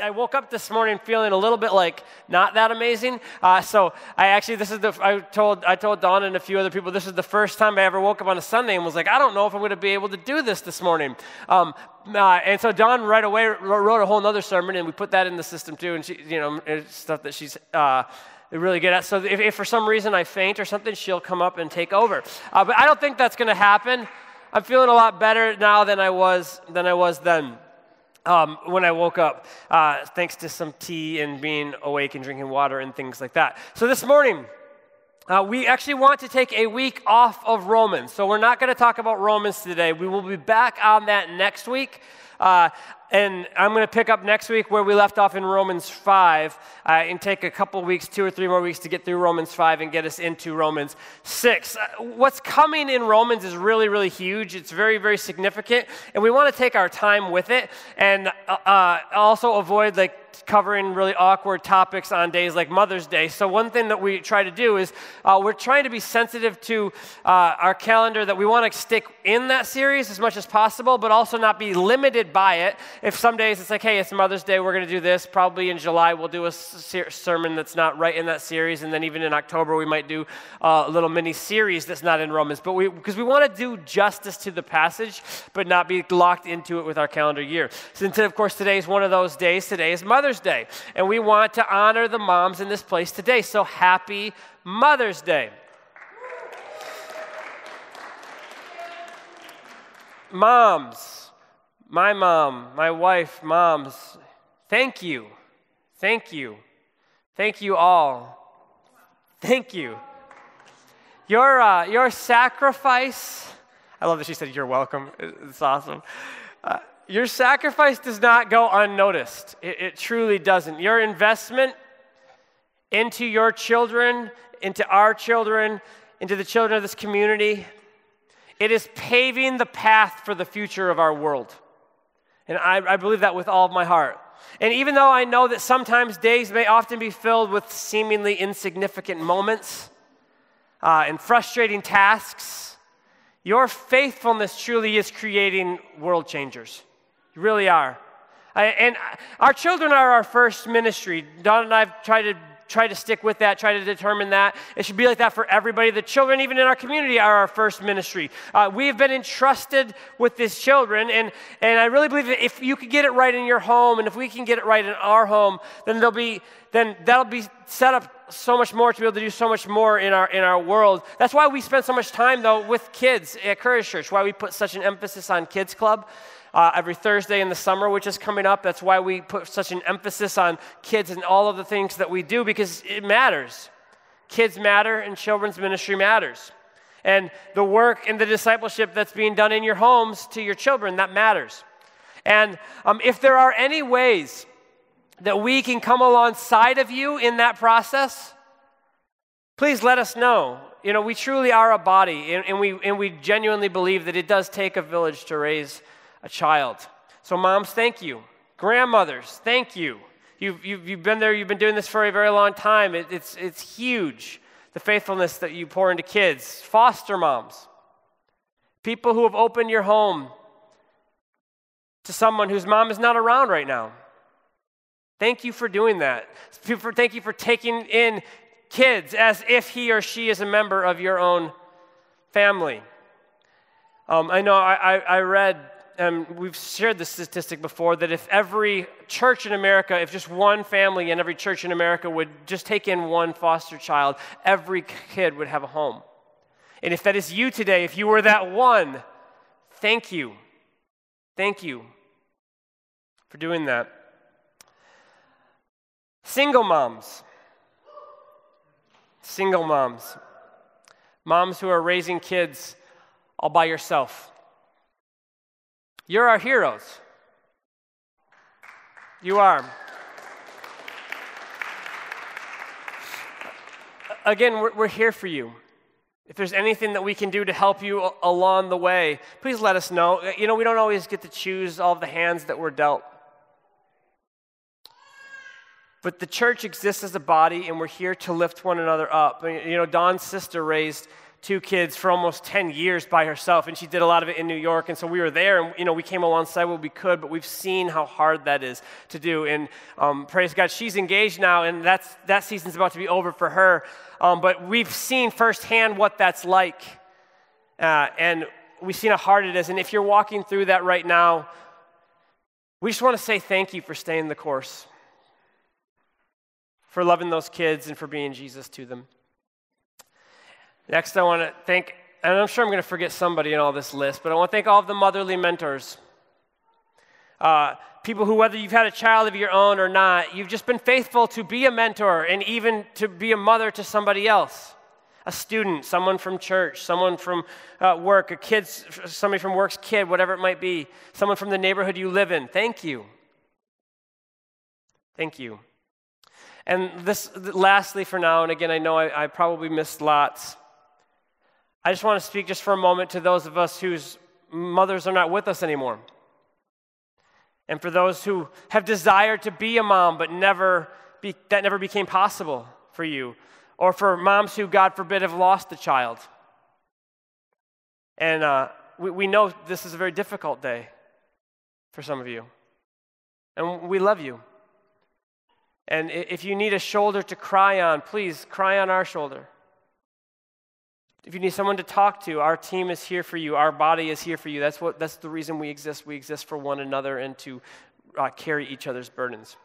I woke up this morning feeling a little bit like not that amazing. Uh, so I actually, this is the, I told, I told Dawn and a few other people, this is the first time I ever woke up on a Sunday and was like, I don't know if I'm going to be able to do this this morning. Um, uh, and so Dawn right away wrote a whole other sermon and we put that in the system too. And she, you know, stuff that she's, uh, really good at. So if, if, for some reason I faint or something, she'll come up and take over. Uh, but I don't think that's going to happen. I'm feeling a lot better now than I was than I was then um, when I woke up, uh, thanks to some tea and being awake and drinking water and things like that. So this morning, uh, we actually want to take a week off of Romans. So we're not going to talk about Romans today. We will be back on that next week. Uh, and I'm going to pick up next week where we left off in Romans 5 uh, and take a couple weeks, two or three more weeks to get through Romans 5 and get us into Romans 6. Uh, what's coming in Romans is really, really huge. It's very, very significant. And we want to take our time with it and uh, uh also avoid like covering really awkward topics on days like Mother's Day. So, one thing that we try to do is uh, we're trying to be sensitive to uh, our calendar that we want to stick in that series as much as possible, but also not be limited by it. If some days it's like, hey, it's Mother's Day, we're going to do this. Probably in July, we'll do a ser- sermon that's not right in that series. And then even in October, we might do uh, a little mini series that's not in Romans. But we, because we want to do justice to the passage, but not be locked into it with our calendar year. Since, of course, today is one of those days. Today is Mother's Day. And we want to honor the moms in this place today. So happy Mother's Day. Moms, my mom, my wife, moms, thank you. Thank you. Thank you all. Thank you. Your, uh, your sacrifice, I love that she said, You're welcome. It's awesome. Uh, your sacrifice does not go unnoticed. It, it, truly doesn't. Your investment into your children, into our children, into the children of this community, it is paving the path for the future of our world. And I, I believe that with all of my heart. And even though I know that sometimes days may often be filled with seemingly insignificant moments uh, and frustrating tasks, your faithfulness truly is creating world changers. You really are. I, and our children are our first ministry. Dawn and I have tried to try to stick with that, try to determine that. It should be like that for everybody. The children, even in our community, are our first ministry. Uh, we have been entrusted with these children, and, and I really believe that if you can get it right in your home, and if we can get it right in our home, then there'll be then that'll be set up so much more to be able to do so much more in our in our world. That's why we spend so much time though with kids at Courage Church. Why we put such an emphasis on Kids Club uh, every Thursday in the summer, which is coming up. That's why we put such an emphasis on kids and all of the things that we do because it matters. Kids matter and children's ministry matters. And the work and the discipleship that's being done in your homes to your children, that matters. And um, if there are any ways that we can come alongside of you in that process, please let us know. You know, we truly are a body, and, and, we, and we genuinely believe that it does take a village to raise a child. So, moms, thank you. Grandmothers, thank you. You've, you've, you've been there, you've been doing this for a very long time. It, it's, it's huge, the faithfulness that you pour into kids. Foster moms, people who have opened your home to someone whose mom is not around right now. Thank you for doing that. Thank you for taking in kids as if he or she is a member of your own family. Um, I know I, I, I read um, we've shared this statistic before that if every church in America, if just one family in every church in America would just take in one foster child, every kid would have a home. And if that is you today, if you were that one, thank you. Thank you for doing that. Single moms. Single moms. Moms who are raising kids all by yourself. You're our heroes. You are. Again, we're, we're, here for you. If there's anything that we can do to help you along the way, please let us know. You know, we don't always get to choose all the hands that we're dealt. But the church exists as a body, and we're here to lift one another up. You know, Dawn's sister raised two kids for almost 10 years by herself, and she did a lot of it in New York. And so we were there, and you know, we came alongside what we could, but we've seen how hard that is to do. And um, praise God, she's engaged now, and that's, that season's about to be over for her. Um, but we've seen firsthand what that's like, uh, and we've seen how hard it is. And if you're walking through that right now, we just want to say thank you for staying the course, for loving those kids, and for being Jesus to them. Next, I want to thank, and I'm sure I'm going to forget somebody in all this list, but I want to thank all of the motherly mentors. Uh, people who, whether you've had a child of your own or not, you've just been faithful to be a mentor and even to be a mother to somebody else a student, someone from church, someone from uh, work, a kid, somebody from work's kid, whatever it might be, someone from the neighborhood you live in. Thank you. Thank you. And this, lastly, for now, and again, I know I, I probably missed lots. I just want to speak just for a moment to those of us whose mothers are not with us anymore. And for those who have desired to be a mom, but never be, that never became possible for you. Or for moms who, God forbid, have lost a child. And uh, we, we know this is a very difficult day for some of you. And we love you. And if you need a shoulder to cry on, please cry on our shoulder. If you need someone to talk to, our team is here for you. Our body is here for you. That's, what, that's the reason we exist. We exist for one another and to uh, carry each other's burdens.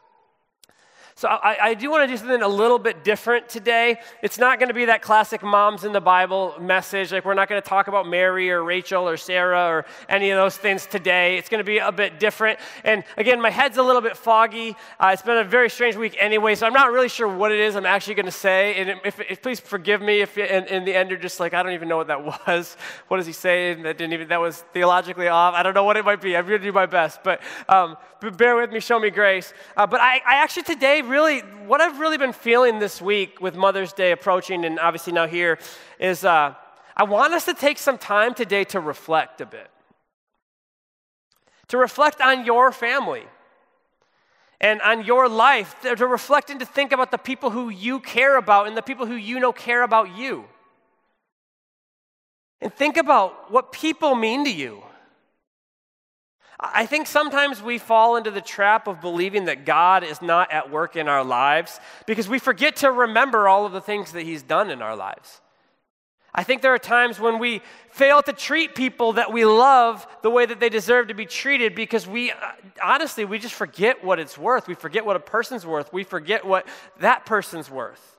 So I, I, do want to do something a little bit different today. It's not going to be that classic moms in the Bible message. Like we're not going to talk about Mary or Rachel or Sarah or any of those things today. It's going to be a bit different. And again, my head's a little bit foggy. Uh, it's been a very strange week anyway, so I'm not really sure what it is I'm actually going to say. And if, if, please forgive me if in, in, the end you're just like, I don't even know what that was. What does he say? That didn't even that was theologically off. I don't know what it might be. I'm going to do my best, but, um, bear with me. Show me grace. Uh, but I, I actually today really, what I've really been feeling this week with Mother's Day approaching, and obviously now here, is uh, I want us to take some time today to reflect a bit. To reflect on your family and on your life, to reflect and to think about the people who you care about and the people who you know care about you. And think about what people mean to you. I think sometimes we fall into the trap of believing that God is not at work in our lives because we forget to remember all of the things that He's done in our lives. I think there are times when we fail to treat people that we love the way that they deserve to be treated because we, honestly, we just forget what it's worth. We forget what a person's worth. We forget what that person's worth.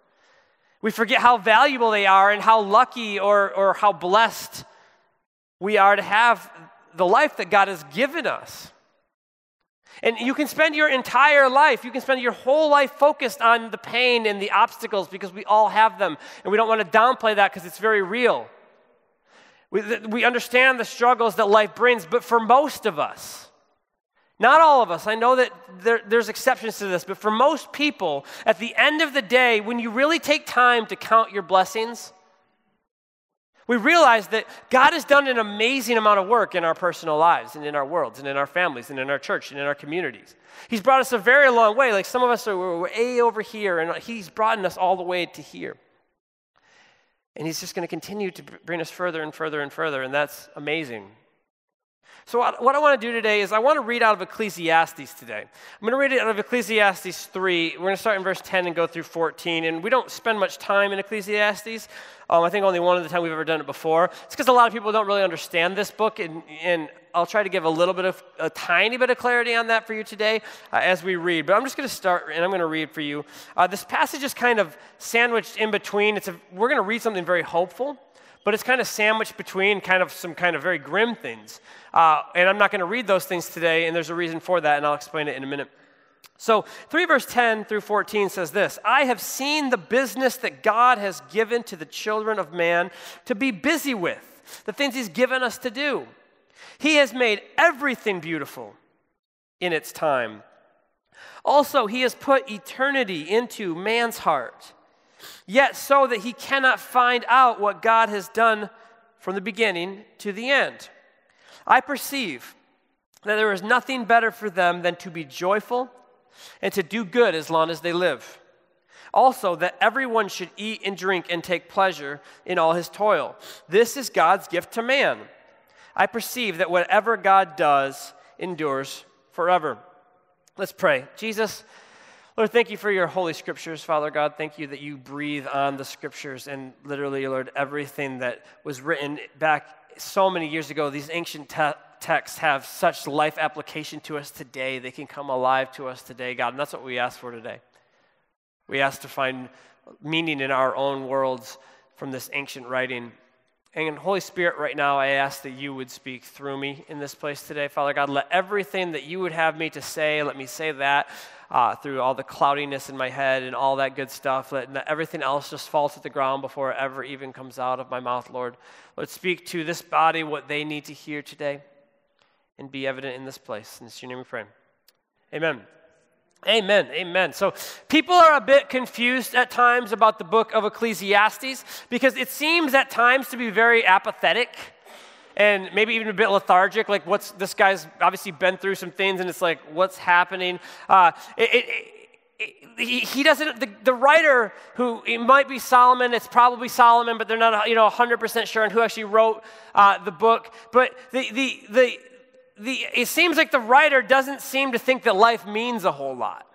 We forget how valuable they are and how lucky or, or how blessed we are to have the life that God has given us. And you can spend your entire life, you can spend your whole life focused on the pain and the obstacles because we all have them. And we don't want to downplay that because it's very real. We, we understand the struggles that life brings, but for most of us, not all of us, I know that there, there's exceptions to this, but for most people, at the end of the day, when you really take time to count your blessings, we realize that God has done an amazing amount of work in our personal lives and in our worlds and in our families and in our church and in our communities. He's brought us a very long way. Like some of us are way over here, and He's brought us all the way to here. And He's just going to continue to bring us further and further and further, and that's amazing. So, what I want to do today is I want to read out of Ecclesiastes today. I'm going to read it out of Ecclesiastes 3. We're going to start in verse 10 and go through 14. And we don't spend much time in Ecclesiastes. Um, I think only one of the time we've ever done it before. It's because a lot of people don't really understand this book, and, and, I'll try to give a little bit of, a tiny bit of clarity on that for you today uh, as we read. But I'm just going to start, and I'm going to read for you. Uh, this passage is kind of sandwiched in between. It's a, we're going to read something very hopeful but it's kind of sandwiched between kind of some kind of very grim things. Uh, and I'm not going to read those things today, and there's a reason for that, and I'll explain it in a minute. So, 3 verse 10 through 14 says this I have seen the business that God has given to the children of man to be busy with, the things He's given us to do. He has made everything beautiful in its time. Also, He has put eternity into man's heart yet so that he cannot find out what God has done from the beginning to the end. I perceive that there is nothing better for them than to be joyful and to do good as long as they live. Also, that everyone should eat and drink and take pleasure in all his toil. This is God's gift to man. I perceive that whatever God does endures forever. Let's pray. Jesus, Lord, thank you for your holy scriptures, Father God. Thank you that you breathe on the scriptures and literally, Lord, everything that was written back so many years ago, these ancient te- texts have such life application to us today. They can come alive to us today, God, and that's what we ask for today. We ask to find meaning in our own worlds from this ancient writing. And Holy Spirit, right now, I ask that you would speak through me in this place today. Father God, let everything that you would have me to say, let me say that uh, through all the cloudiness in my head and all that good stuff. Let everything else just fall to the ground before it ever even comes out of my mouth, Lord. Lord, speak to this body what they need to hear today and be evident in this place. In your name we pray. Amen. Amen. Amen. So people are a bit confused at times about the book of Ecclesiastes because it seems at times to be very apathetic and maybe even a bit lethargic. Like, what's this guy's obviously been through some things, and it's like, what's happening? Uh, it, it, it, he, doesn't. The, the writer, who it might be Solomon, it's probably Solomon, but they're not, you know, 100% sure on who actually wrote uh, the book. But the the the the, it seems like the writer doesn't seem to think that life means a whole lot.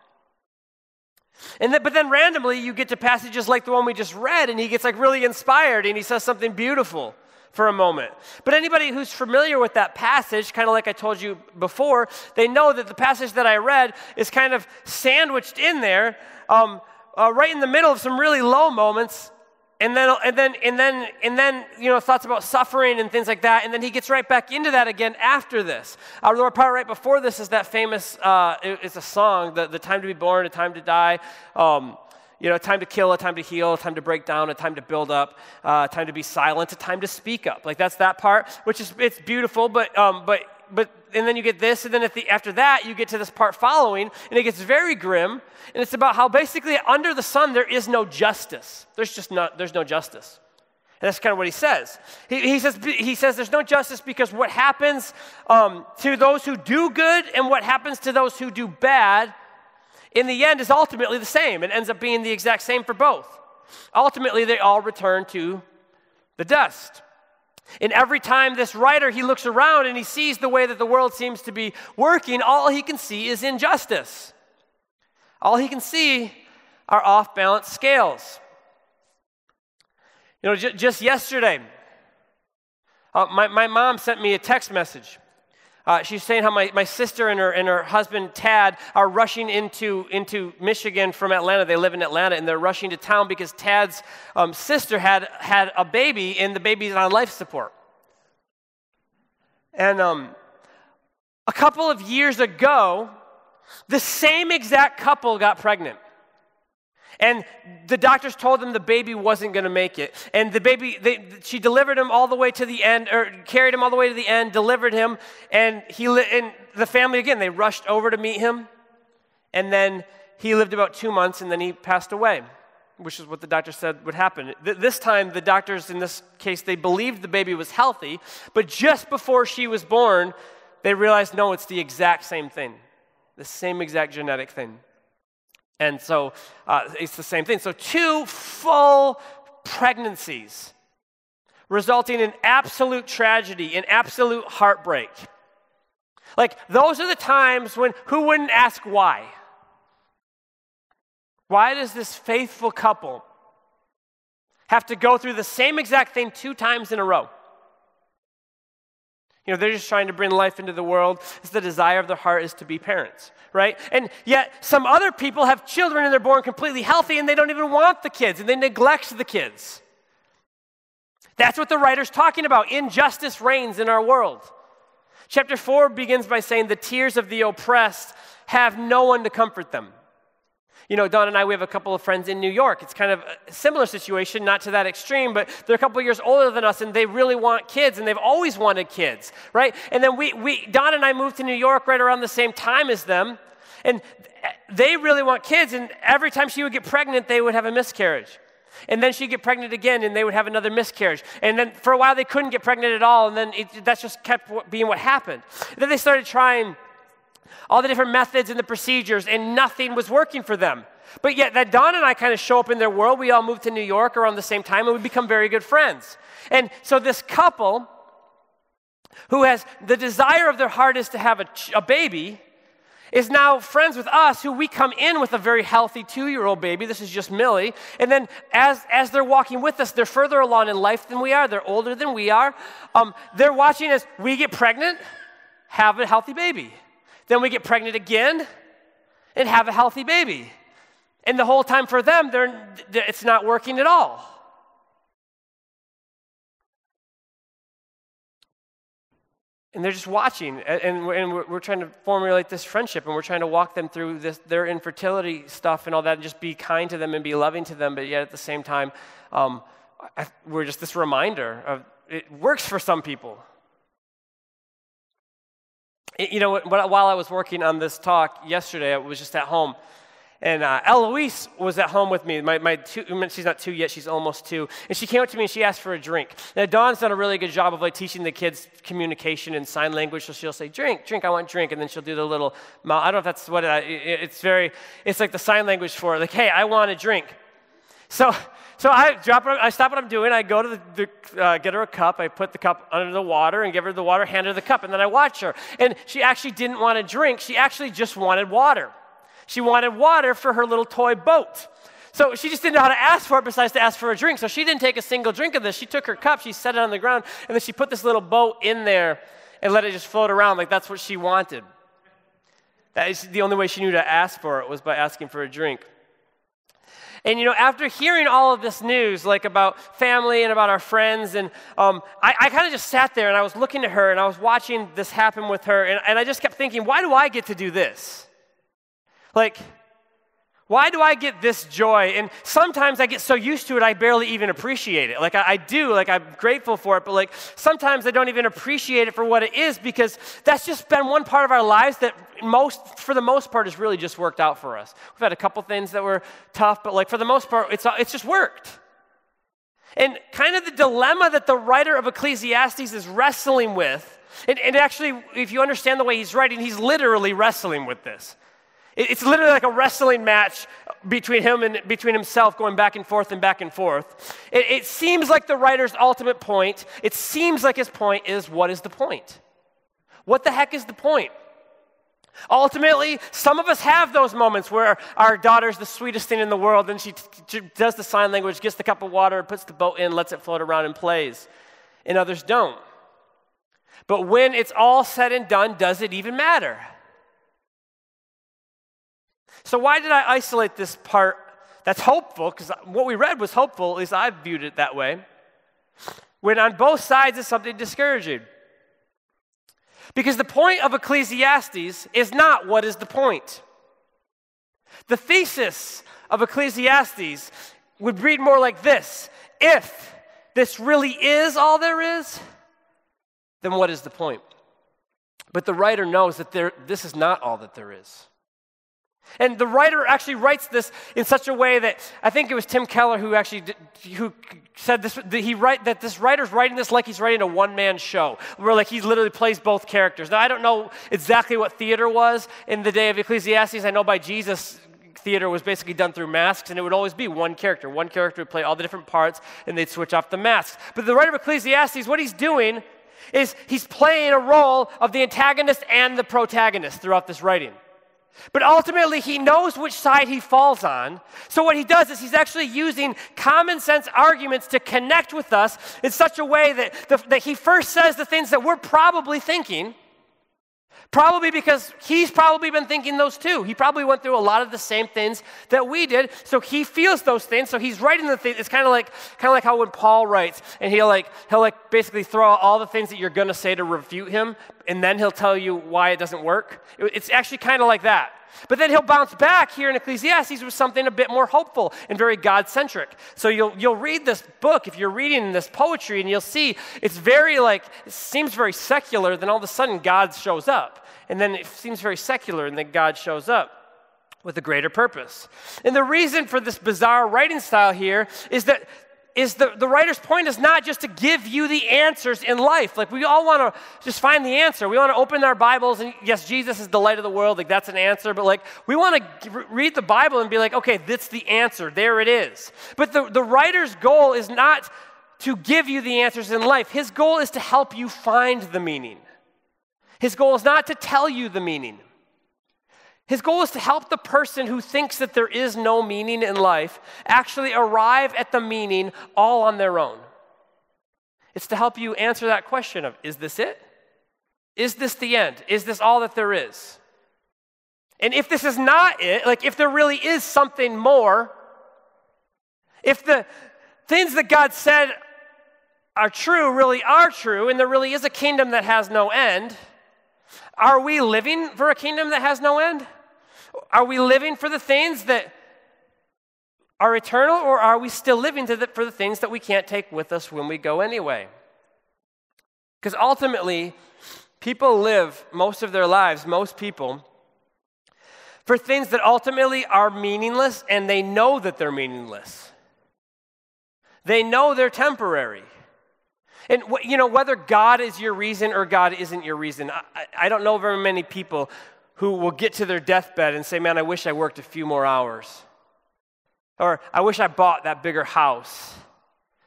And then, but then randomly you get to passages like the one we just read, and he gets like really inspired and he says something beautiful for a moment. But anybody who's familiar with that passage, kind of like I told you before, they know that the passage that I read is kind of sandwiched in there, um, uh, right in the middle of some really low moments and then and then and then and then you know thoughts about suffering and things like that. And then he gets right back into that again after this. Our lord part right before this is that famous uh, it, it's a song the, the time to be born a time to die um, you know a time to kill a time to heal a time to break down a time to build up uh, a time to be silent a time to speak up. Like that's that part which is it's beautiful but um, but but and then you get this, and then the, after that, you get to this part following, and it gets very grim, and it's about how basically under the sun there is no justice. There's just not, there's no justice. And that's kind of what he says. He, he, says, he says there's no justice because what happens um, to those who do good and what happens to those who do bad in the end is ultimately the same. It ends up being the exact same for both. Ultimately, they all return to the dust. And every time this writer he looks around and he sees the way that the world seems to be working, all he can see is injustice. All he can see are off balance scales. You know, j- just yesterday, uh, my, my mom sent me a text message. Uh, she's saying how my, my sister and her, and her husband, Tad, are rushing into, into Michigan from Atlanta. They live in Atlanta, and they're rushing to town because Tad's um, sister had, had a baby, and the baby's on life support. And um, a couple of years ago, the same exact couple got pregnant. And the doctors told them the baby wasn't going to make it. And the baby, they, she delivered him all the way to the end, or carried him all the way to the end, delivered him. And, he and the family, again, they rushed over to meet him. And then he lived about two months, and then he passed away, which is what the doctor said would happen. Th- this time, the doctors, in this case, they believed the baby was healthy. But just before she was born, they realized no, it's the exact same thing, the same exact genetic thing. And so uh, it's the same thing. So, two full pregnancies resulting in absolute tragedy and absolute heartbreak. Like, those are the times when who wouldn't ask why? Why does this faithful couple have to go through the same exact thing two times in a row? You know, they're just trying to bring life into the world. It's the desire of their heart is to be parents, right? And yet, some other people have children and they're born completely healthy and they don't even want the kids and they neglect the kids. That's what the writer's talking about. Injustice reigns in our world. Chapter 4 begins by saying, The tears of the oppressed have no one to comfort them. You know, Dawn and I, we have a couple of friends in New York. It's kind of a similar situation, not to that extreme, but they're a couple of years older than us and they really want kids and they've always wanted kids, right? And then we, we Dawn and I moved to New York right around the same time as them. And they really want kids, and every time she would get pregnant, they would have a miscarriage. And then she'd get pregnant again, and they would have another miscarriage. And then for a while, they couldn't get pregnant at all, and then it, just kept being what happened. then they started trying all the different methods and the procedures, and nothing was working for them. But yet, that Dawn and I kind of show up in their world. We all moved to New York around the same time, and we become very good friends. And so, this couple who has the desire of their heart is to have a, a baby is now friends with us who we come in with a very healthy two-year-old baby this is just millie and then as, as they're walking with us they're further along in life than we are they're older than we are um, they're watching as we get pregnant have a healthy baby then we get pregnant again and have a healthy baby and the whole time for them, they're, it's not working at all. And they're just watching, and, we're, trying to formulate this friendship, and we're trying to walk them through this, their infertility stuff and all that, and just be kind to them and be loving to them, but yet at the same time, um, we're just this reminder of it works for some people. It, you know, while I was working on this talk yesterday, I was just at home, and uh, Eloise was at home with me. My, my two, she's not two yet, she's almost two. And she came up to me and she asked for a drink. Now, Dawn's done a really good job of like teaching the kids communication and sign language. So she'll say, drink, drink, I want drink. And then she'll do the little mouth. I don't know if that's what it, it's very, it's like the sign language for like, hey, I want a drink. So, so I drop, I stop what I'm doing. I go to the, the uh, get her a cup. I put the cup under the water and give her the water, hand her the cup, and then I watch her. And she actually didn't want to drink. She actually just wanted water. She wanted water for her little toy boat. So she just didn't know how to ask for it besides to ask for a drink. So she didn't take a single drink of this. She took her cup, she set it on the ground, and then she put this little boat in there and let it just float around like that's what she wanted. That is the only way she knew to ask for it was by asking for a drink. And you know, after hearing all of this news, like about family and about our friends, and um, I, I kind of just sat there and I was looking at her and I was watching this happen with her, and, and I just kept thinking, why do I get to do this? Like, why do I get this joy? And sometimes I get so used to it, I barely even appreciate it. Like, I, I, do, like, I'm grateful for it, but like, sometimes I don't even appreciate it for what it is because that's just been one part of our lives that most, for the most part, has really just worked out for us. We've had a couple things that were tough, but like, for the most part, it's, it's just worked. And kind of the dilemma that the writer of Ecclesiastes is wrestling with, and, and actually, if you understand the way he's writing, he's literally wrestling with this. It's literally like a wrestling match between him and between himself, going back and forth and back and forth. It, it seems like the writer's ultimate point. It seems like his point is what is the point? What the heck is the point? Ultimately, some of us have those moments where our daughter's the sweetest thing in the world and she, she does the sign language, gets the cup of water, puts the boat in, lets it float around and plays. And others don't. But when it's all said and done, does it even matter? So, why did I isolate this part that's hopeful? Because what we read was hopeful, at least I viewed it that way. When on both sides is something discouraging. Because the point of Ecclesiastes is not what is the point. The thesis of Ecclesiastes would read more like this If this really is all there is, then what is the point? But the writer knows that there, this is not all that there is. And the writer actually writes this in such a way that I think it was Tim Keller who actually did, who said this. That he write that this writer's writing this like he's writing a one-man show, where like he literally plays both characters. Now I don't know exactly what theater was in the day of Ecclesiastes. I know by Jesus theater was basically done through masks, and it would always be one character. One character would play all the different parts, and they'd switch off the masks. But the writer of Ecclesiastes, what he's doing is he's playing a role of the antagonist and the protagonist throughout this writing. But ultimately, he knows which side he falls on. So, what he does is he's actually using common sense arguments to connect with us in such a way that, the, that he first says the things that we're probably thinking. Probably because he's probably been thinking those too. He probably went through a lot of the same things that we did. So he feels those things. So he's writing the things. It's kind of like kind of like how when Paul writes, and he'll like he'll like basically throw out all the things that you're gonna say to refute him, and then he'll tell you why it doesn't work. It's actually kind of like that. But then he'll bounce back here in Ecclesiastes with something a bit more hopeful and very God centric. So you'll, you'll read this book, if you're reading this poetry, and you'll see it's very like, it seems very secular, then all of a sudden God shows up. And then it seems very secular, and then God shows up with a greater purpose. And the reason for this bizarre writing style here is that is the, the writer's point is not just to give you the answers in life. Like we all want to just find the answer. We want to open our Bibles and yes, Jesus is the light of the world. Like that's an answer. But like we want to read the Bible and be like, okay, that's the answer. There it is. But the, the writer's goal is not to give you the answers in life. His goal is to help you find the meaning. His goal is not to tell you the meaning. His goal is to help the person who thinks that there is no meaning in life actually arrive at the meaning all on their own. It's to help you answer that question of is this it? Is this the end? Is this all that there is? And if this is not it, like if there really is something more, if the things that God said are true really are true, and there really is a kingdom that has no end, are we living for a kingdom that has no end? Are we living for the things that are eternal, or are we still living the, for the things that we can't take with us when we go anyway? Because ultimately, people live most of their lives, most people, for things that ultimately are meaningless and they know that they're meaningless. They know they're temporary. And you know, whether God is your reason or God isn't your reason, I, I don't know very many people who will get to their deathbed and say, Man, I wish I worked a few more hours. Or I wish I bought that bigger house.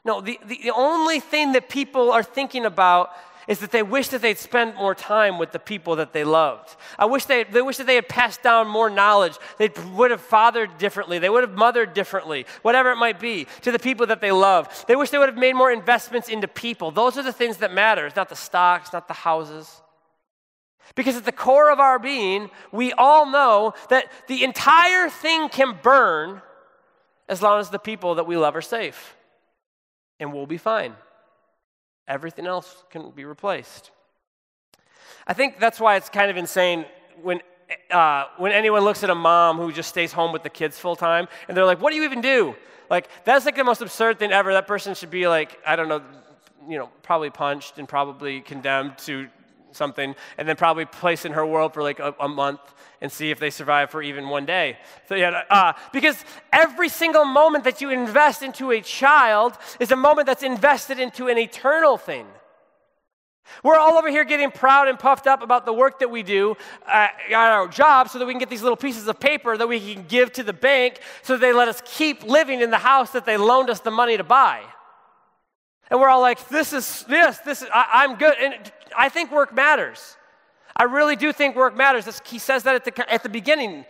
No, the, the only thing that people are thinking about is that they wish that they'd spend more time with the people that they loved. I wish they, they wish that they had passed down more knowledge. They would have fathered differently. They would have mothered differently, whatever it might be, to the people that they love. They wish they would have made more investments into people. Those are the things that matter. It's not the stocks, not the houses. Because at the core of our being, we all know that the entire thing can burn as long as the people that we love are safe. And we'll be fine. Everything else can be replaced. I think that's why it's kind of insane when, uh, when anyone looks at a mom who just stays home with the kids full time and they're like, What do you even do? Like, that's like the most absurd thing ever. That person should be like, I don't know, you know, probably punched and probably condemned to something and then probably place in her world for like a, a month and see if they survive for even one day. So yeah, uh, because every single moment that you invest into a child is a moment that's invested into an eternal thing. We're all over here getting proud and puffed up about the work that we do uh, at our job so that we can get these little pieces of paper that we can give to the bank so they let us keep living in the house that they loaned us the money to buy. And we're all like, this is this, this is, I, am good. And I think work matters. I really do think work matters. He says that at the, at the beginning.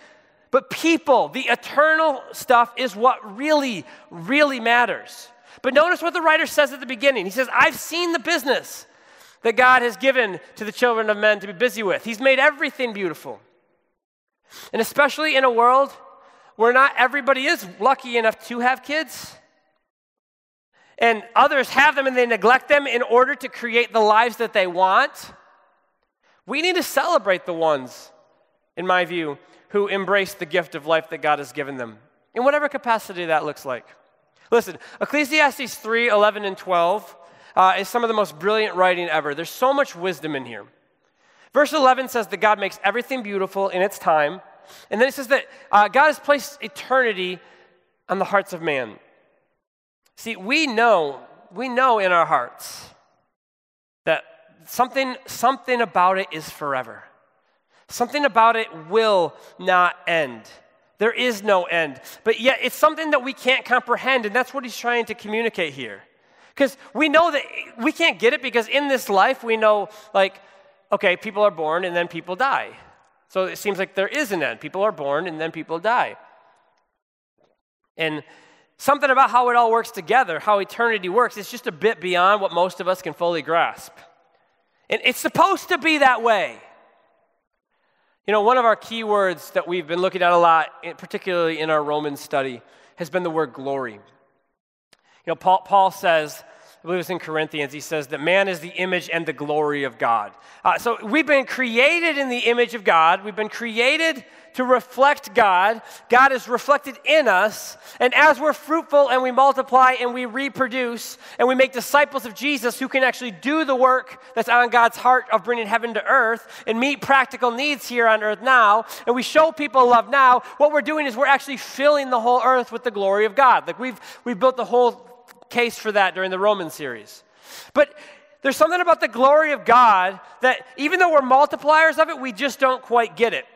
But people, the eternal stuff, is what really, really matters. But notice what the writer says at the beginning. He says, I've seen the business that God has given to the children of men to be busy with. He's made everything beautiful. And especially in a world where not everybody is lucky enough to have kids, and others have them and they neglect them in order to create the lives that they want. We need to celebrate the ones, in my view, who embrace the gift of life that God has given them, in whatever capacity that looks like. Listen, Ecclesiastes 3 11 and 12 uh, is some of the most brilliant writing ever. There's so much wisdom in here. Verse 11 says that God makes everything beautiful in its time. And then it says that uh, God has placed eternity on the hearts of man. See, we know, we know in our hearts that something, something about it is forever. Something about it will not end. There is no end. But yet, it's something that we can't comprehend, and that's what he's trying to communicate here. Because we know that we can't get it because in this life, we know, like, okay, people are born and then people die. So it seems like there is an end. People are born and then people die. And something about how it all works together, how eternity works, it's just a bit beyond what most of us can fully grasp. And it's supposed to be that way. You know, one of our key words that we've been looking at a lot, particularly in our Roman study, has been the word glory. You know, Paul, Paul says, I believe it's in Corinthians, he says that man is the image and the glory of God. Uh, so we've been created in the image of God. We've been created to reflect God. God is reflected in us. And as we're fruitful and we multiply and we reproduce and we make disciples of Jesus who can actually do the work that's on God's heart of bringing heaven to earth and meet practical needs here on earth now, and we show people love now, what we're doing is we're actually filling the whole earth with the glory of God. Like we've, we've built the whole case for that during the Roman series. But there's something about the glory of God that even though we're multipliers of it, we just don't quite get it.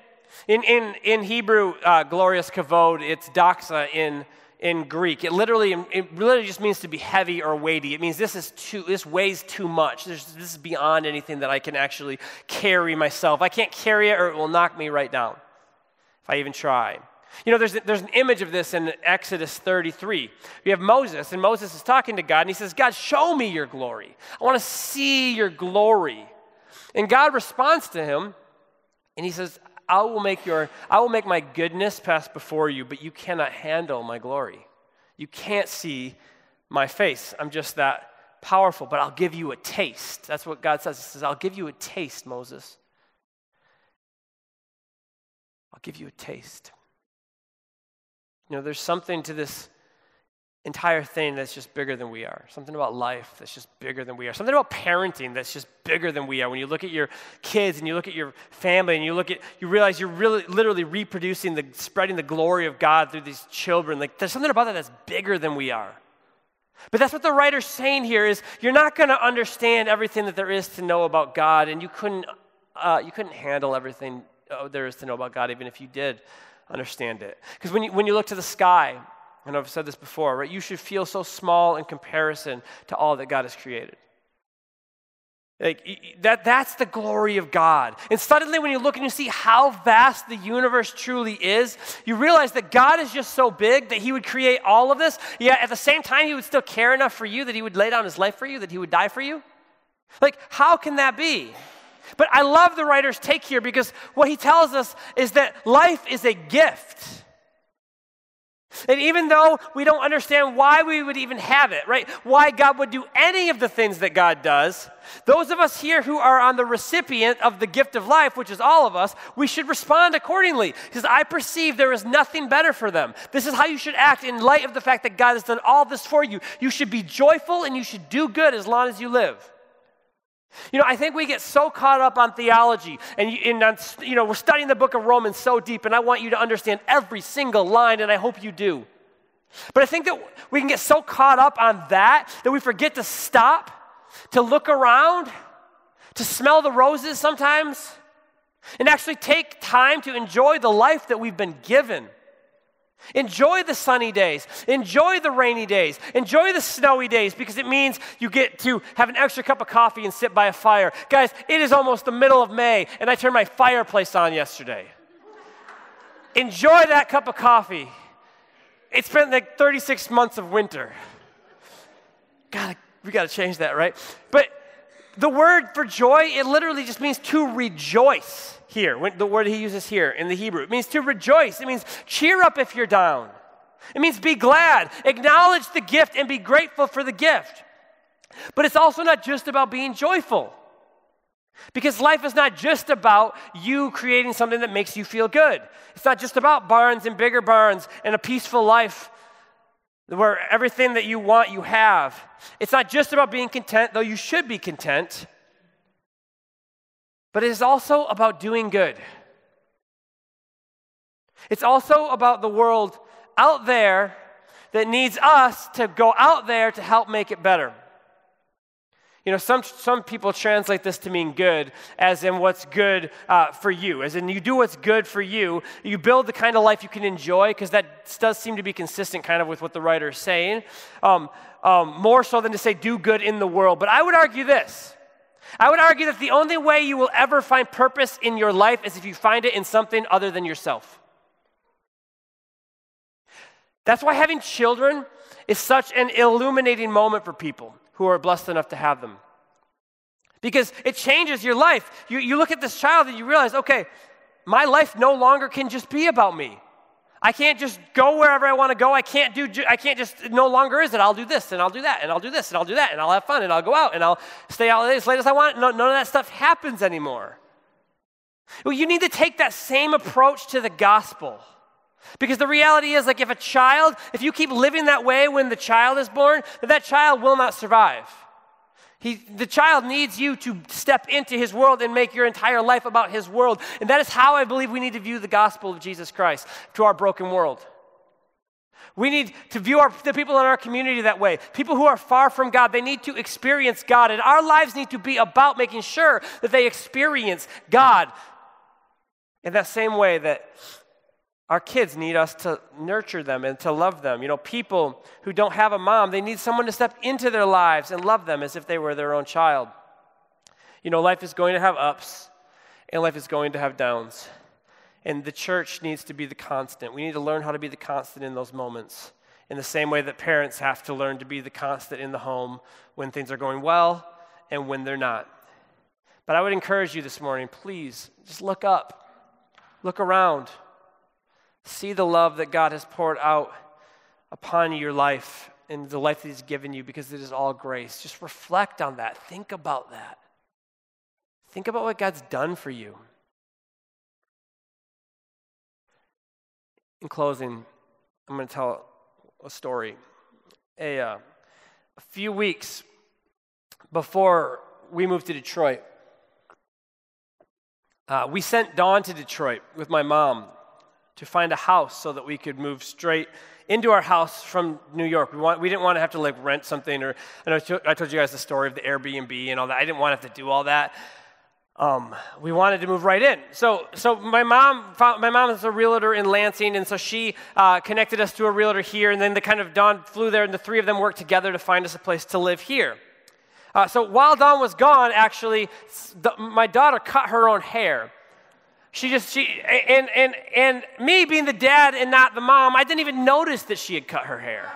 In, in, in Hebrew, uh, glorious kavod, it's doxa in, in Greek. It literally, it literally just means to be heavy or weighty. It means this is too, this weighs too much. There's, this is beyond anything that I can actually carry myself. I can't carry it or it will knock me right down if I even try. You know, there's, there's an image of this in Exodus 33. You have Moses, and Moses is talking to God, and he says, God, show me your glory. I want to see your glory. And God responds to him, and he says, I will make your I will make my goodness pass before you, but you cannot handle my glory. You can't see my face. I'm just that powerful, but I'll give you a taste. That's what God says. He says, I'll give you a taste, Moses. I'll give you a taste. You know, there's something to this entire thing that's just bigger than we are. Something about life that's just bigger than we are. Something about parenting that's just bigger than we are. When you look at your kids and you look at your family and you look at, you realize you're really, literally reproducing the, spreading the glory of God through these children. Like there's something about that that's bigger than we are. But that's what the writer's saying here is you're not going to understand everything that there is to know about God, and you couldn't, uh, you couldn't handle everything uh, there is to know about God, even if you did understand it. Because when you, when you look to the sky and I've said this before, right? You should feel so small in comparison to all that God has created. Like that, that's the glory of God. And suddenly, when you look and you see how vast the universe truly is, you realize that God is just so big that He would create all of this. Yet at the same time, He would still care enough for you that He would lay down His life for you, that He would die for you. Like, how can that be? But I love the writer's take here because what he tells us is that life is a gift. And even though we don't understand why we would even have it, right? Why God would do any of the things that God does, those of us here who are on the recipient of the gift of life, which is all of us, we should respond accordingly. Because I perceive there is nothing better for them. This is how you should act in light of the fact that God has done all this for you. You should be joyful and you should do good as long as you live. You know, I think we get so caught up on theology, and, you, and you know, we're studying the book of Romans so deep, and I want you to understand every single line, and I hope you do. But I think that we can get so caught up on that that we forget to stop, to look around, to smell the roses sometimes, and actually take time to enjoy the life that we've been given. Enjoy the sunny days. Enjoy the rainy days. Enjoy the snowy days because it means you get to have an extra cup of coffee and sit by a fire. Guys, it is almost the middle of May and I turned my fireplace on yesterday. Enjoy that cup of coffee. It's been like 36 months of winter. God, we got to change that, right? But the word for joy, it literally just means to rejoice here, the word he uses here in the Hebrew. It means to rejoice, it means cheer up if you're down. It means be glad, acknowledge the gift, and be grateful for the gift. But it's also not just about being joyful. Because life is not just about you creating something that makes you feel good. It's not just about barns and bigger barns and a peaceful life where everything that you want you have. It's not just about being content, though you should be content but it is also about doing good. It's also about the world out there that needs us to go out there to help make it better. You know, some, some people translate this to mean good, as in what's good uh, for you. As in, you do what's good for you. You build the kind of life you can enjoy, because that does seem to be consistent kind of with what the writer is saying, um, um, more so than to say do good in the world. But I would argue this I would argue that the only way you will ever find purpose in your life is if you find it in something other than yourself. That's why having children is such an illuminating moment for people who are blessed enough to have them. Because it changes your life. You, you look at this child and you realize, okay, my life no longer can just be about me. I can't just go wherever I want to go. I can't do, I can't just, no longer is it. I'll do this and I'll do that and I'll do this and I'll do that and I'll have fun and I'll go out and I'll stay out as late as I want. No, none of that stuff happens anymore. Well, you need to take that same approach to the gospel. Because the reality is, like, if a child, if you keep living that way when the child is born, that child will not survive. He, the child needs you to step into his world and make your entire life about his world. And that is how I believe we need to view the gospel of Jesus Christ to our broken world. We need to view our, the people in our community that way. People who are far from God, they need to experience God. And our lives need to be about making sure that they experience God in that same way that our kids need us to nurture them and to love them. You know, people who don't have a mom, they need someone to step into their lives and love them as if they were their own child. You know, life is going to have ups and life is going to have downs. And the church needs to be the constant. We need to learn how to be the constant in those moments. In the same way that parents have to learn to be the constant in the home when things are going well and when they're not. But I would encourage you this morning, please just look up, look around, see the love that God has poured out upon your life and the life that He's given you because it is all grace. Just reflect on that, think about that. Think about what God's done for you. In closing, I'm going to tell a story. A, uh, a few weeks before we moved to Detroit, uh, we sent Dawn to Detroit with my mom to find a house so that we could move straight into our house from New York. We, want, we didn't want to have to like rent something or I, told you guys the story of the Airbnb and all that. I didn't want to have to do all that um, we wanted to move right in. So, so my mom, found, my mom is a realtor in Lansing, and so she uh, connected us to a realtor here, and then the kind of Dawn flew there, and the three of them worked together to find us a place to live here. Uh, so while Dawn was gone, actually, the, my daughter cut her own hair. She just she and and and me being the dad and not the mom, I didn't even notice that she had cut her hair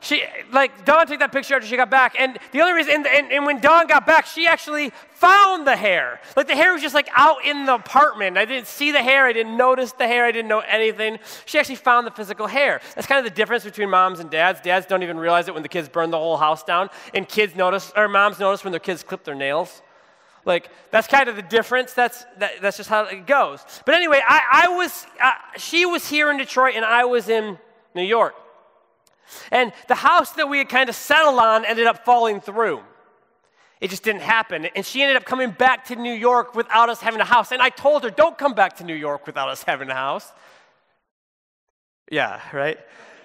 she, like, Dawn took that picture after she got back. And the only reason, and, and, and, when Dawn got back, she actually found the hair. Like, the hair was just like out in the apartment. I didn't see the hair. I didn't notice the hair. I didn't know anything. She actually found the physical hair. That's kind of the difference between moms and dads. Dads don't even realize it when the kids burn the whole house down. And kids notice, or moms notice when their kids clip their nails. Like, that's kind of the difference. That's, that, that's just how it goes. But anyway, I, I was, uh, she was here in Detroit and I was in New York. And the house that we had kind of settled on ended up falling through. It just didn't happen. And she ended up coming back to New York without us having a house. And I told her, don't come back to New York without us having a house. Yeah, right?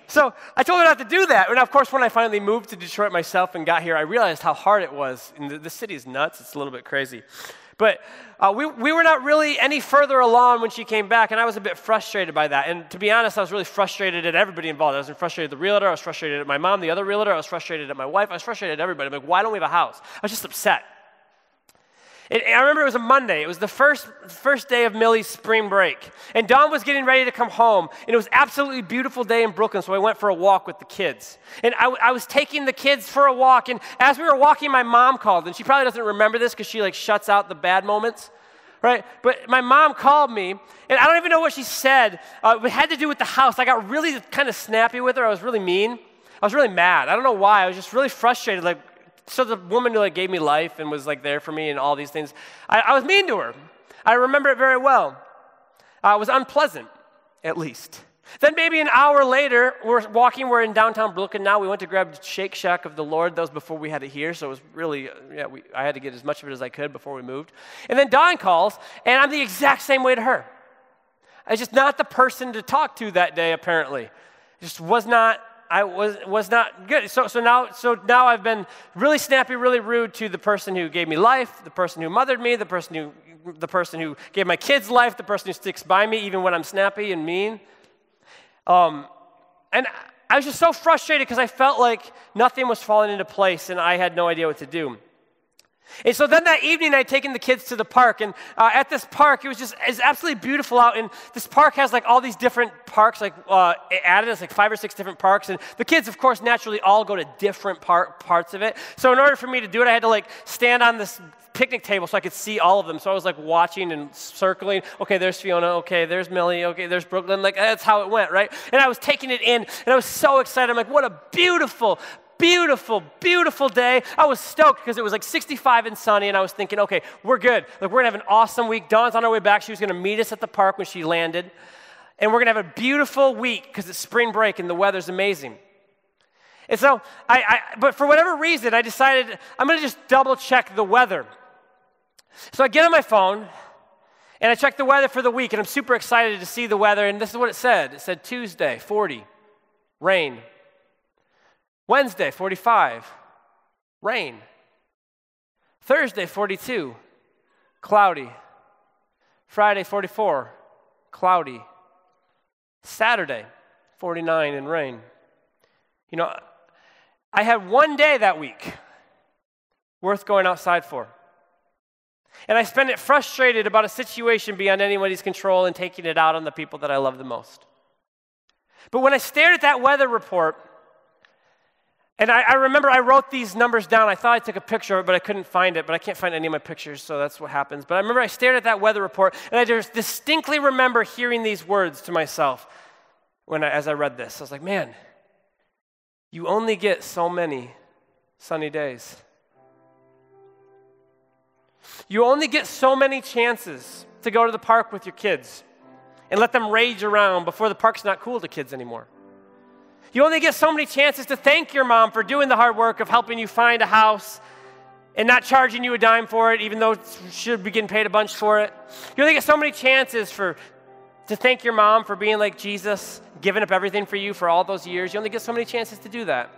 So I told her not to do that. And of course, when I finally moved to Detroit myself and got here, I realized how hard it was. And the, the city is nuts, it's a little bit crazy. But uh, we, we were not really any further along when she came back, and I was a bit frustrated by that. And to be honest, I was really frustrated at everybody involved. I was frustrated at the realtor, I was frustrated at my mom, the other realtor, I was frustrated at my wife, I was frustrated at everybody. I'm like, why don't we have a house? I was just upset. It, I remember it was a Monday. It was the first, first day of Millie's spring break. And Dawn was getting ready to come home. And it was absolutely beautiful day in Brooklyn, so I went for a walk with the kids. And I, I was taking the kids for a walk. And as we were walking, my mom called. And she probably doesn't remember this because she like shuts out the bad moments. Right? But my mom called me, and I don't even know what she said. Uh, it had to do with the house. I got really kind of snappy with her. I was really mean. I was really mad. I don't know why. I was just really frustrated. Like, so the woman who like gave me life and was like there for me and all these things, I, I was mean to her. I remember it very well. Uh, it was unpleasant, at least. Then maybe an hour later, we're walking. We're in downtown Brooklyn now. We went to grab Shake Shack of the Lord. That was before we had it here, so it was really yeah. We, I had to get as much of it as I could before we moved. And then Dawn calls, and I'm the exact same way to her. I was just not the person to talk to that day. Apparently, just was not I was, was not good. So, so, now, so now I've been really snappy, really rude to the person who gave me life, the person who mothered me, the person who, the person who gave my kids life, the person who sticks by me even when I'm snappy and mean. Um, and I was just so frustrated because I felt like nothing was falling into place and I had no idea what to do. And so then that evening, I'd taken the kids to the park, and uh, at this park, it was just it's absolutely beautiful out. And this park has like all these different parks, like uh, added. It's like five or six different parks, and the kids, of course, naturally all go to different part, parts of it. So in order for me to do it, I had to like stand on this picnic table so I could see all of them. So I was like watching and circling. Okay, there's Fiona. Okay, there's Millie. Okay, there's Brooklyn. Like that's how it went, right? And I was taking it in, and I was so excited. I'm like, what a beautiful, beautiful, beautiful day. I was stoked because it was like 65 and sunny, and I was thinking, okay, we're good. Like, we're gonna have an awesome week. Dawn's on her way back. She was gonna meet us at the park when she landed. And we're gonna have a beautiful week because it's spring break and the weather's amazing. And so, I, I, but for whatever reason, I decided I'm gonna just double check the weather. So I get on my phone and I check the weather for the week, and I'm super excited to see the weather. And this is what it said it said Tuesday, 40. rain. Wednesday, 45, rain. Thursday, 42, cloudy. Friday, 44, cloudy. Saturday, 49 and rain. You know, I had one day that week worth going outside for. And I spent it frustrated about a situation beyond anybody's control and taking it out on the people that I love the most. But when I stared at that weather report, and I, I, remember I wrote these numbers down. I thought I took a picture of it, but I couldn't find it. But I can't find any of my pictures, so that's what happens. But I remember I stared at that weather report, and I just distinctly remember hearing these words to myself when I, as I read this. I was like, man, you only get so many sunny days. You only get so many chances to go to the park with your kids and let them rage around before the park's not cool to kids anymore. You only get so many chances to thank your mom for doing the hard work of helping you find a house and not charging you a dime for it, even though you should be getting paid a bunch for it. You only get so many chances for to thank your mom for being like Jesus, giving up everything for you for all those years. You only get so many chances to do that.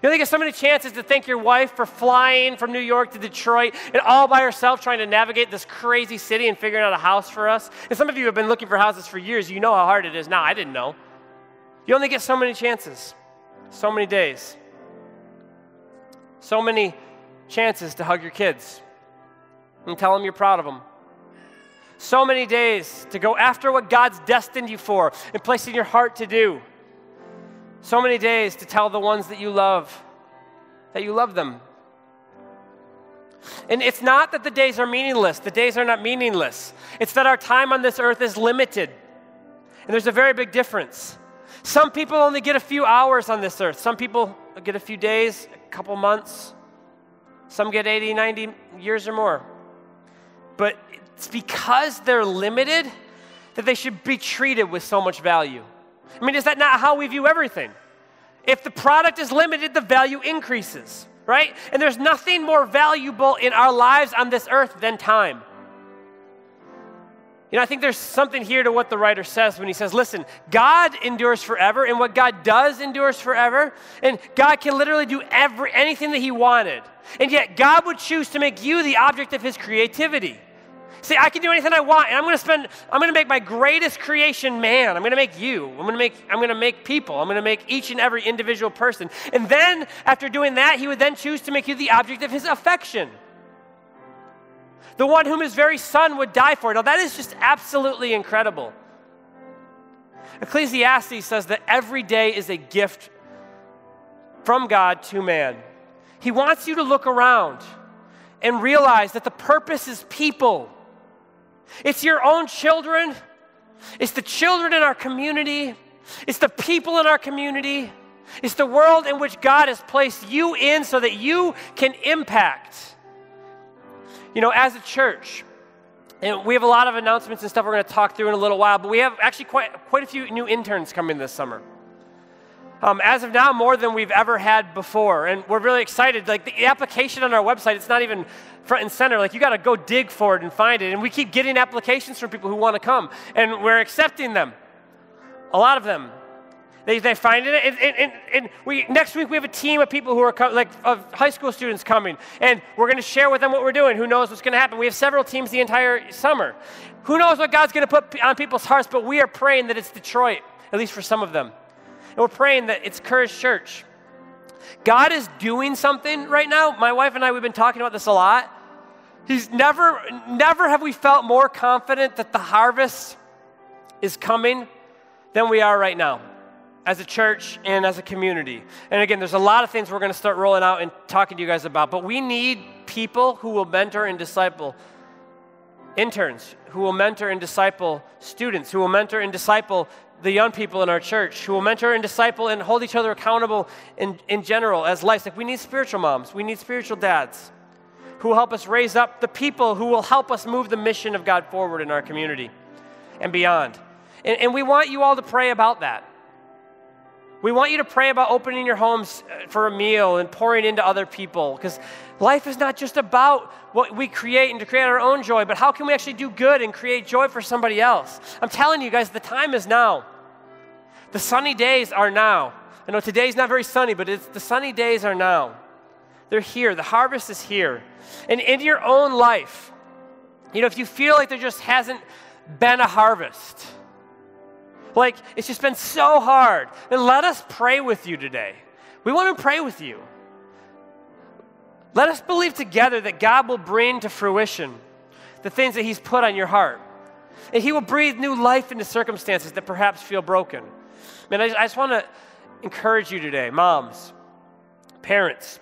You only get so many chances to thank your wife for flying from New York to Detroit and all by herself trying to navigate this crazy city and figuring out a house for us. And some of you have been looking for houses for years. You know how hard it is now. I didn't know. You only get so many chances, so many days, so many chances to hug your kids and tell them you're proud of them. So many days to go after what God's destined you for and placed in your heart to do. So many days to tell the ones that you love that you love them. And it's not that the days are meaningless, the days are not meaningless. It's that our time on this earth is limited. And there's a very big difference. Some people only get a few hours on this earth, some people get a few days, a couple months, some get 80, 90 years or more. But it's because they're limited that they should be treated with so much value. I mean, is that not how we view everything? If the product is limited, the value increases, right? And there's nothing more valuable in our lives on this earth than time. You know, I think there's something here to what the writer says when he says, listen, God endures forever, and what God does endures forever, and God can literally do every, anything that he wanted. And yet, God would choose to make you the object of his creativity. See, I can do anything I want, and I'm gonna spend, I'm gonna make my greatest creation man. I'm gonna make you. I'm gonna make, I'm gonna make people. I'm gonna make each and every individual person. And then, after doing that, he would then choose to make you the object of his affection. The one whom his very son would die for. Now, that is just absolutely incredible. Ecclesiastes says that every day is a gift from God to man. He wants you to look around and realize that the purpose is people. It's your own children, it's the children in our community, it's the people in our community, it's the world in which God has placed you in so that you can impact. You know, as a church, and we have a lot of announcements and stuff we're going to talk through in a little while, but we have actually quite, quite a few new interns coming this summer. Um, as of now, more than we've ever had before. And we're really excited. Like the application on our website, it's not even front and center. Like you got to go dig for it and find it. And we keep getting applications from people who want to come, and we're accepting them. A lot of them. They, they find it, and, and, and we, next week we have a team of people who are co- like of high school students coming, and we're going to share with them what we're doing. Who knows what's going to happen? We have several teams the entire summer. Who knows what God's going to put on people's hearts? But we are praying that it's Detroit, at least for some of them. And we're praying that it's Courage Church. God is doing something right now. My wife and I, we've been talking about this a lot. He's never, never have we felt more confident that the harvest is coming than we are right now as a church and as a community. And again, there's a lot of things we're going to start rolling out and talking to you guys about, but we need people who will mentor and disciple interns, who will mentor and disciple students, who will mentor and disciple the young people in our church who will mentor and disciple and hold each other accountable in, in general as life. Like we need spiritual moms, we need spiritual dads who will help us raise up the people who will help us move the mission of God forward in our community and beyond. And, and we want you all to pray about that. We want you to pray about opening your homes uh, for a meal and pouring into other people because life is not just about what we create and to create our own joy, but how can we actually do good and create joy for somebody else? I'm telling you guys, the time is now. The sunny days are now. I know today's not very sunny, but it's, the sunny days are now. They're here. The harvest is here. And in your own life, you know, if you feel like there just hasn't been a harvest, like it's just been so hard, then let us pray with you today. We want to pray with you. Let us believe together that God will bring to fruition the things that He's put on your heart. And He will breathe new life into circumstances that perhaps feel broken. Man, I just, I just want to encourage you today, moms, parents,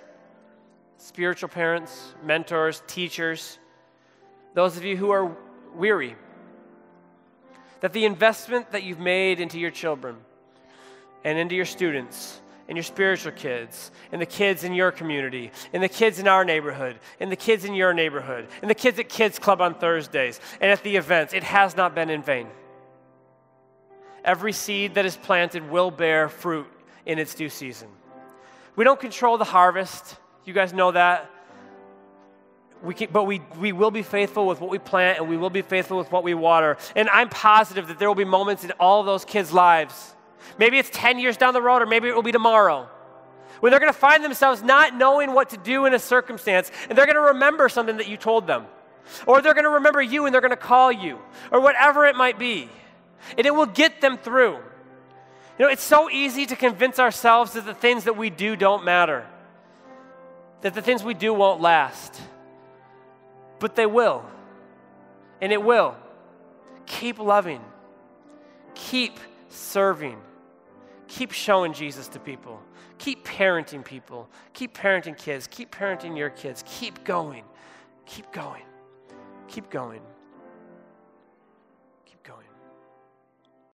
spiritual parents, mentors, teachers, those of you who are weary, that the investment that you've made into your children and into your students and your spiritual kids, and the kids in your community, and the kids in our neighborhood, and the kids in your neighborhood, and the kids at Kids Club on Thursdays, and at the events. It has not been in vain. Every seed that is planted will bear fruit in its due season. We don't control the harvest. You guys know that. We can, but we, we will be faithful with what we plant and we will be faithful with what we water. And I'm positive that there will be moments in all those kids' lives Maybe it's 10 years down the road, or maybe it will be tomorrow. When they're going to find themselves not knowing what to do in a circumstance, and they're going to remember something that you told them. Or they're going to remember you and they're going to call you, or whatever it might be. And it will get them through. You know, it's so easy to convince ourselves that the things that we do don't matter, that the things we do won't last. But they will. And it will. Keep loving, keep serving Keep showing Jesus to people. Keep parenting people. Keep parenting kids. Keep parenting your kids. Keep going. Keep going. Keep going.